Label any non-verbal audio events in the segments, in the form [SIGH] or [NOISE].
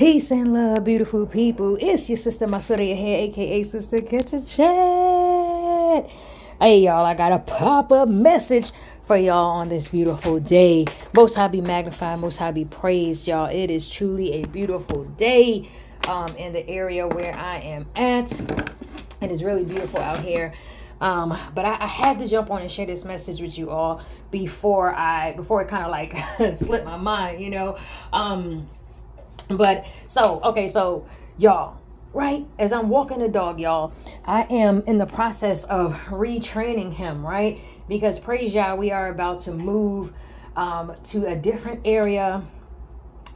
Peace and love, beautiful people. It's your sister Masuria here, aka Sister Catch a Chat. Hey, y'all, I got a pop up message for y'all on this beautiful day. Most High be magnified, most High be praised, y'all. It is truly a beautiful day um, in the area where I am at. It is really beautiful out here. Um, but I, I, had to jump on and share this message with you all before I before it kind of like [LAUGHS] slipped my mind, you know. Um, but so, okay, so y'all, right? As I'm walking the dog, y'all, I am in the process of retraining him, right? Because praise Yah, we are about to move um, to a different area.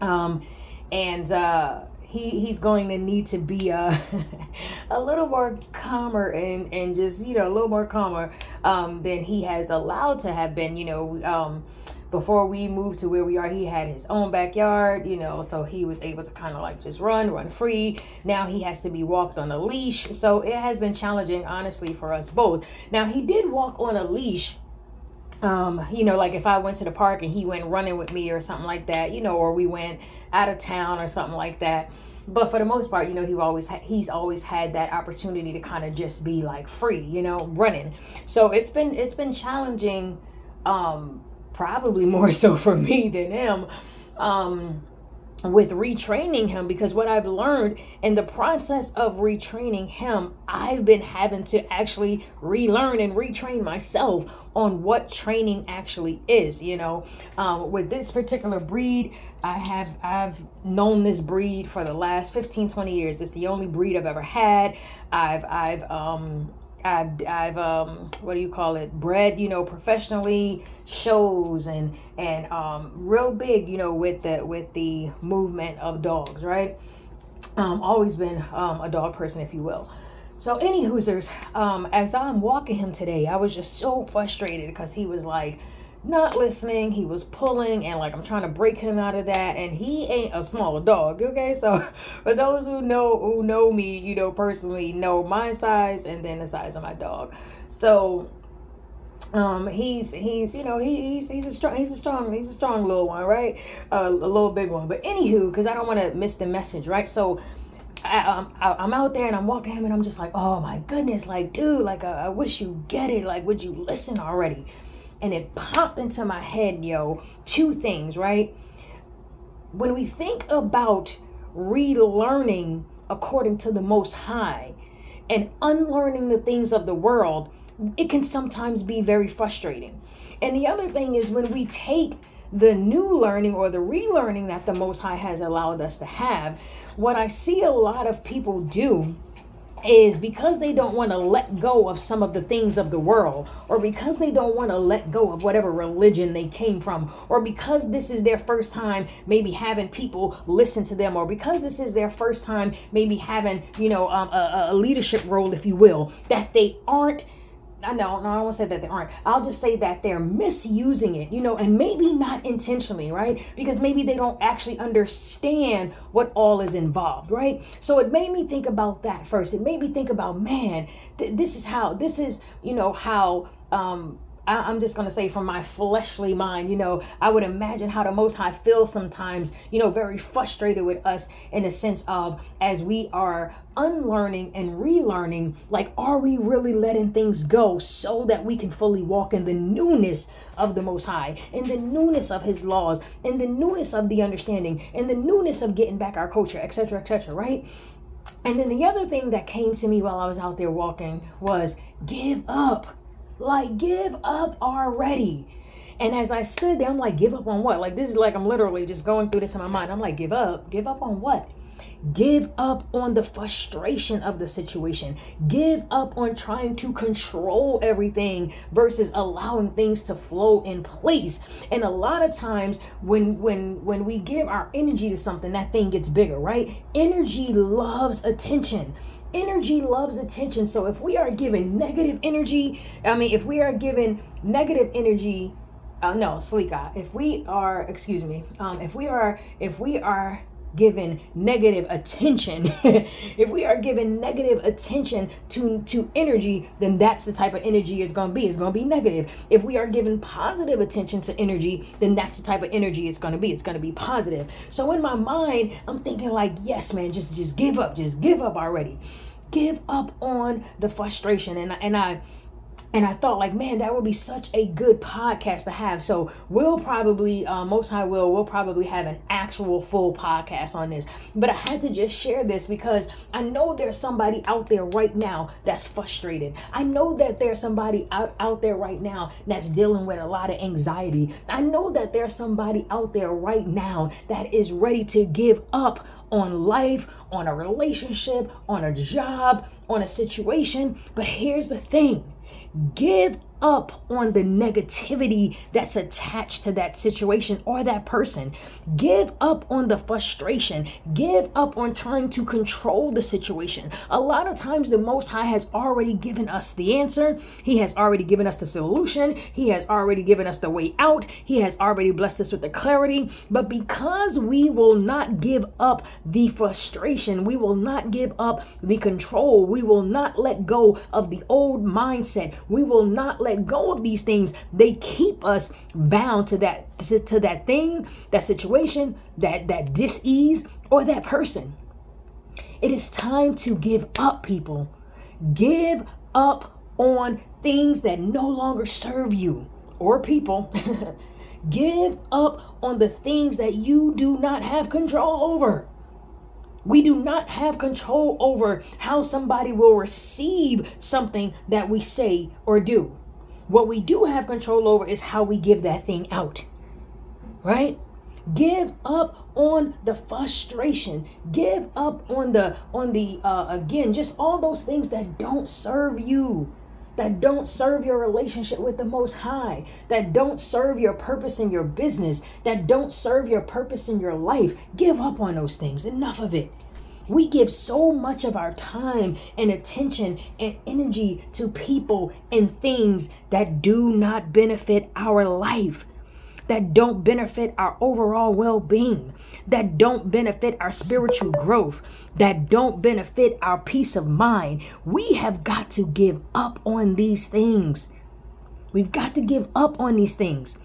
Um, and uh, he, he's going to need to be uh, [LAUGHS] a little more calmer and, and just, you know, a little more calmer um, than he has allowed to have been, you know. Um, before we moved to where we are, he had his own backyard, you know, so he was able to kind of like just run, run free. Now he has to be walked on a leash. So it has been challenging, honestly, for us both. Now, he did walk on a leash. Um, you know, like if I went to the park and he went running with me or something like that, you know, or we went out of town or something like that but for the most part you know he always ha- he's always had that opportunity to kind of just be like free you know running so it's been it's been challenging um probably more [LAUGHS] so for me than him um, with retraining him because what I've learned in the process of retraining him, I've been having to actually relearn and retrain myself on what training actually is. You know, um, with this particular breed, I have I've known this breed for the last 15, 20 years. It's the only breed I've ever had. I've I've um I've, I've um, what do you call it? Bred you know professionally shows and and um, real big you know with the with the movement of dogs right? Um, always been um, a dog person if you will. So any hoosers um, as I'm walking him today I was just so frustrated because he was like not listening. He was pulling, and like I'm trying to break him out of that. And he ain't a small dog, okay? So [LAUGHS] for those who know who know me, you know personally, know my size and then the size of my dog. So um he's he's you know he, he's he's a strong he's a strong he's a strong little one right uh, a little big one but anywho because i don't want to miss the message right so I, um, am out there and I'm walking him and I'm just like, oh my goodness, like, dude, like, I wish you get it. Like, would you listen already? And it popped into my head, yo, two things, right? When we think about relearning according to the Most High and unlearning the things of the world, it can sometimes be very frustrating. And the other thing is when we take the new learning or the relearning that the Most High has allowed us to have, what I see a lot of people do is because they don't want to let go of some of the things of the world, or because they don't want to let go of whatever religion they came from, or because this is their first time maybe having people listen to them, or because this is their first time maybe having, you know, um, a, a leadership role, if you will, that they aren't I know, no, I don't say that they aren't. I'll just say that they're misusing it, you know, and maybe not intentionally, right? Because maybe they don't actually understand what all is involved, right? So it made me think about that first. It made me think about, man, th- this is how, this is, you know, how, um, I, am just going to say from my fleshly mind, you know, I would imagine how the Most High feels sometimes, you know, very frustrated with us in a sense of as we are unlearning and relearning, like, are we really letting things go so that we can fully walk in the newness of the Most High, in the newness of His laws, in the newness of the understanding, in the newness of getting back our culture, etc., etc., right? And then the other thing that came to me while I was out there walking was give up like, give up already. And as I stood there, I'm like, give up on what? Like, this is like I'm literally just going through this in my mind. I'm like, give up? Give up on what? Give up on the frustration of the situation. Give up on trying to control everything versus allowing things to flow in place. And a lot of times when when when we give our energy to something, that thing gets bigger, right? Energy loves attention energy loves attention. So if we are given negative energy, I mean, if we are given negative energy, uh, no, Slika, if we are, excuse me, um, if we are, if we are given negative attention, [LAUGHS] if we are given negative attention to, to energy, then that's the type of energy it's going to be. It's going to be negative. If we are given positive attention to energy, then that's the type of energy it's going to be. It's going to be positive. So in my mind, I'm thinking like, yes, man, just just give up. Just give up already. Give up on the frustration. And and I and I thought like, man, that would be such a good podcast to have. So we'll probably, uh, most high will, we'll probably have an actual full podcast on this. But I had to just share this because I know there's somebody out there right now that's frustrated. I know that there's somebody out, out there right now that's dealing with a lot of anxiety. I know that there's somebody out there right now that is ready to give up on life, on a relationship, on a job, on a situation. But here's the thing Give up on the negativity that's attached to that situation or that person. Give up on the frustration. Give up on trying to control the situation. A lot of times, the Most High has already given us the answer, He has already given us the solution, He has already given us the way out, He has already blessed us with the clarity. But because we will not give up the frustration, we will not give up the control, we will not let go of the old mindset, we will not let let go of these things, they keep us bound to that to, to that thing, that situation, that that dis-ease or that person. It is time to give up, people. Give up on things that no longer serve you or people. [LAUGHS] give up on the things that you do not have control over. We do not have control over how somebody will receive something that we say or do. What we do have control over is how we give that thing out. Right? Give up on the frustration. Give up on the on the uh again just all those things that don't serve you that don't serve your relationship with the Most High, that don't serve your purpose in your business, that don't serve your purpose in your life. Give up on those things. Enough of it. We give so much of our time and attention and energy to people and things that do not benefit our life, that don't benefit our overall well being, that don't benefit our spiritual growth, that don't benefit our peace of mind. We have got to give up on these things. We've got to give up on these things.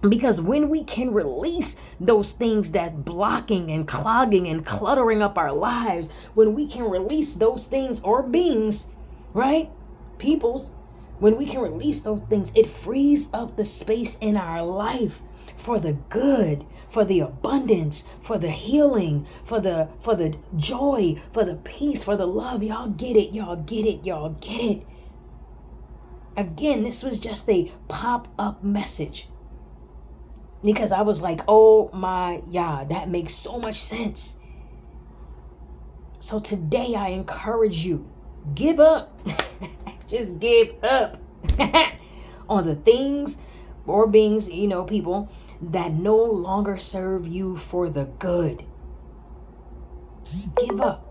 Because when we can release those things that blocking and clogging and cluttering up our lives, when we can release those things or beings, right? Peoples, when we can release those things, it frees up the space in our life for the good, for the abundance, for the healing, for the for the joy, for the peace, for the love. Y'all get it, y'all get it, y'all get it. Again, this was just a pop-up message because I was like, oh my yeah, that makes so much sense. So today I encourage you, give up. [LAUGHS] Just give up [LAUGHS] on the things or beings, you know, people that no longer serve you for the good. Give up.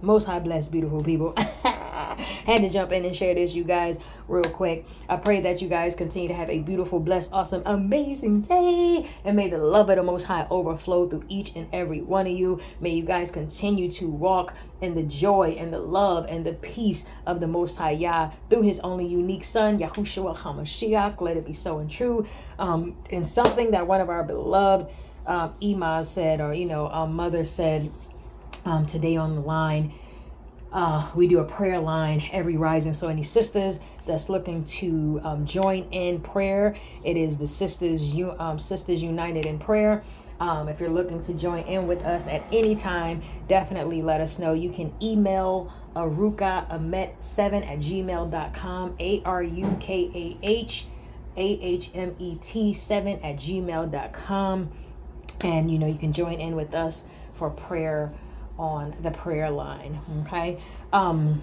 Most high blessed, beautiful people. [LAUGHS] [LAUGHS] Had to jump in and share this, you guys, real quick. I pray that you guys continue to have a beautiful, blessed, awesome, amazing day. And may the love of the Most High overflow through each and every one of you. May you guys continue to walk in the joy and the love and the peace of the Most High Yah through His only unique Son, Yahushua HaMashiach. Let it be so and true. Um, and something that one of our beloved um, said, or, you know, our mother said um, today on the line uh, we do a prayer line every rising. So, any sisters that's looking to um, join in prayer, it is the Sisters um, Sisters United in Prayer. Um, if you're looking to join in with us at any time, definitely let us know. You can email aruka amet7 at gmail.com, A R U K A H A H M E T 7 at gmail.com. And you know, you can join in with us for prayer on the prayer line. Okay. Um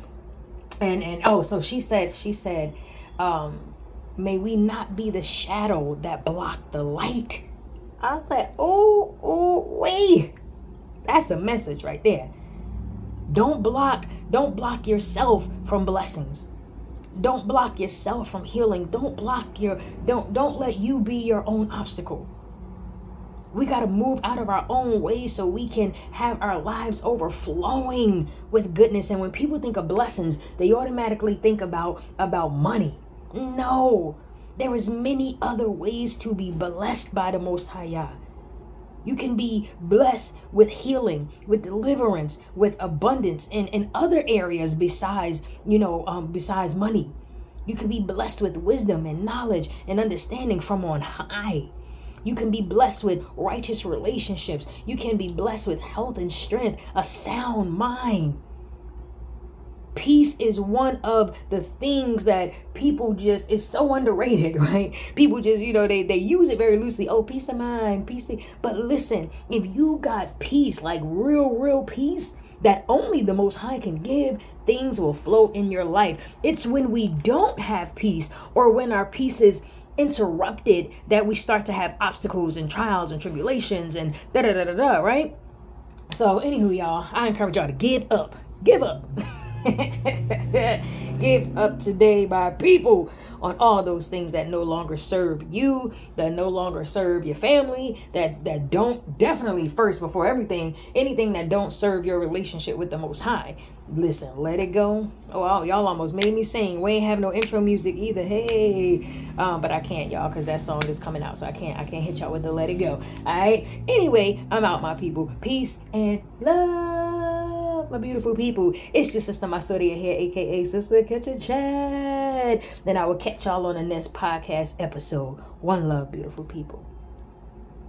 and and oh, so she said, she said, um, may we not be the shadow that block the light. I said, oh, oh, wait. That's a message right there. Don't block, don't block yourself from blessings. Don't block yourself from healing. Don't block your don't don't let you be your own obstacle. We got to move out of our own ways so we can have our lives overflowing with goodness. And when people think of blessings, they automatically think about about money. No. There is many other ways to be blessed by the Most High. You can be blessed with healing, with deliverance, with abundance in, in other areas besides, you know, um, besides money. You can be blessed with wisdom and knowledge and understanding from on high. You can be blessed with righteous relationships. You can be blessed with health and strength, a sound mind. Peace is one of the things that people just is so underrated, [LAUGHS] right? People just, you know, they, they use it very loosely. Oh, peace of mind, peace. But listen, if you got peace, like real, real peace, that only the Most High can give, things will flow in your life. It's when we don't have peace or when our peace is interrupted that we start to have obstacles and trials and tribulations and da da da da da, right? So, anywho, y'all, I encourage y'all to give up. Give up. [LAUGHS] Give up today, my people, on all those things that no longer serve you, that no longer serve your family, that that don't definitely first before everything, anything that don't serve your relationship with the Most High. Listen, let it go. Oh, y'all almost made me sing. We ain't have no intro music either. Hey, um, but I can't, y'all, because that song is coming out, so I can't. I can't hit y'all with the let it go. All right. Anyway, I'm out, my people. Peace and love my beautiful people? It's just Sister Masoria here, aka Sister Catch a Chat. Then I will catch y'all on the next podcast episode. One love, beautiful people.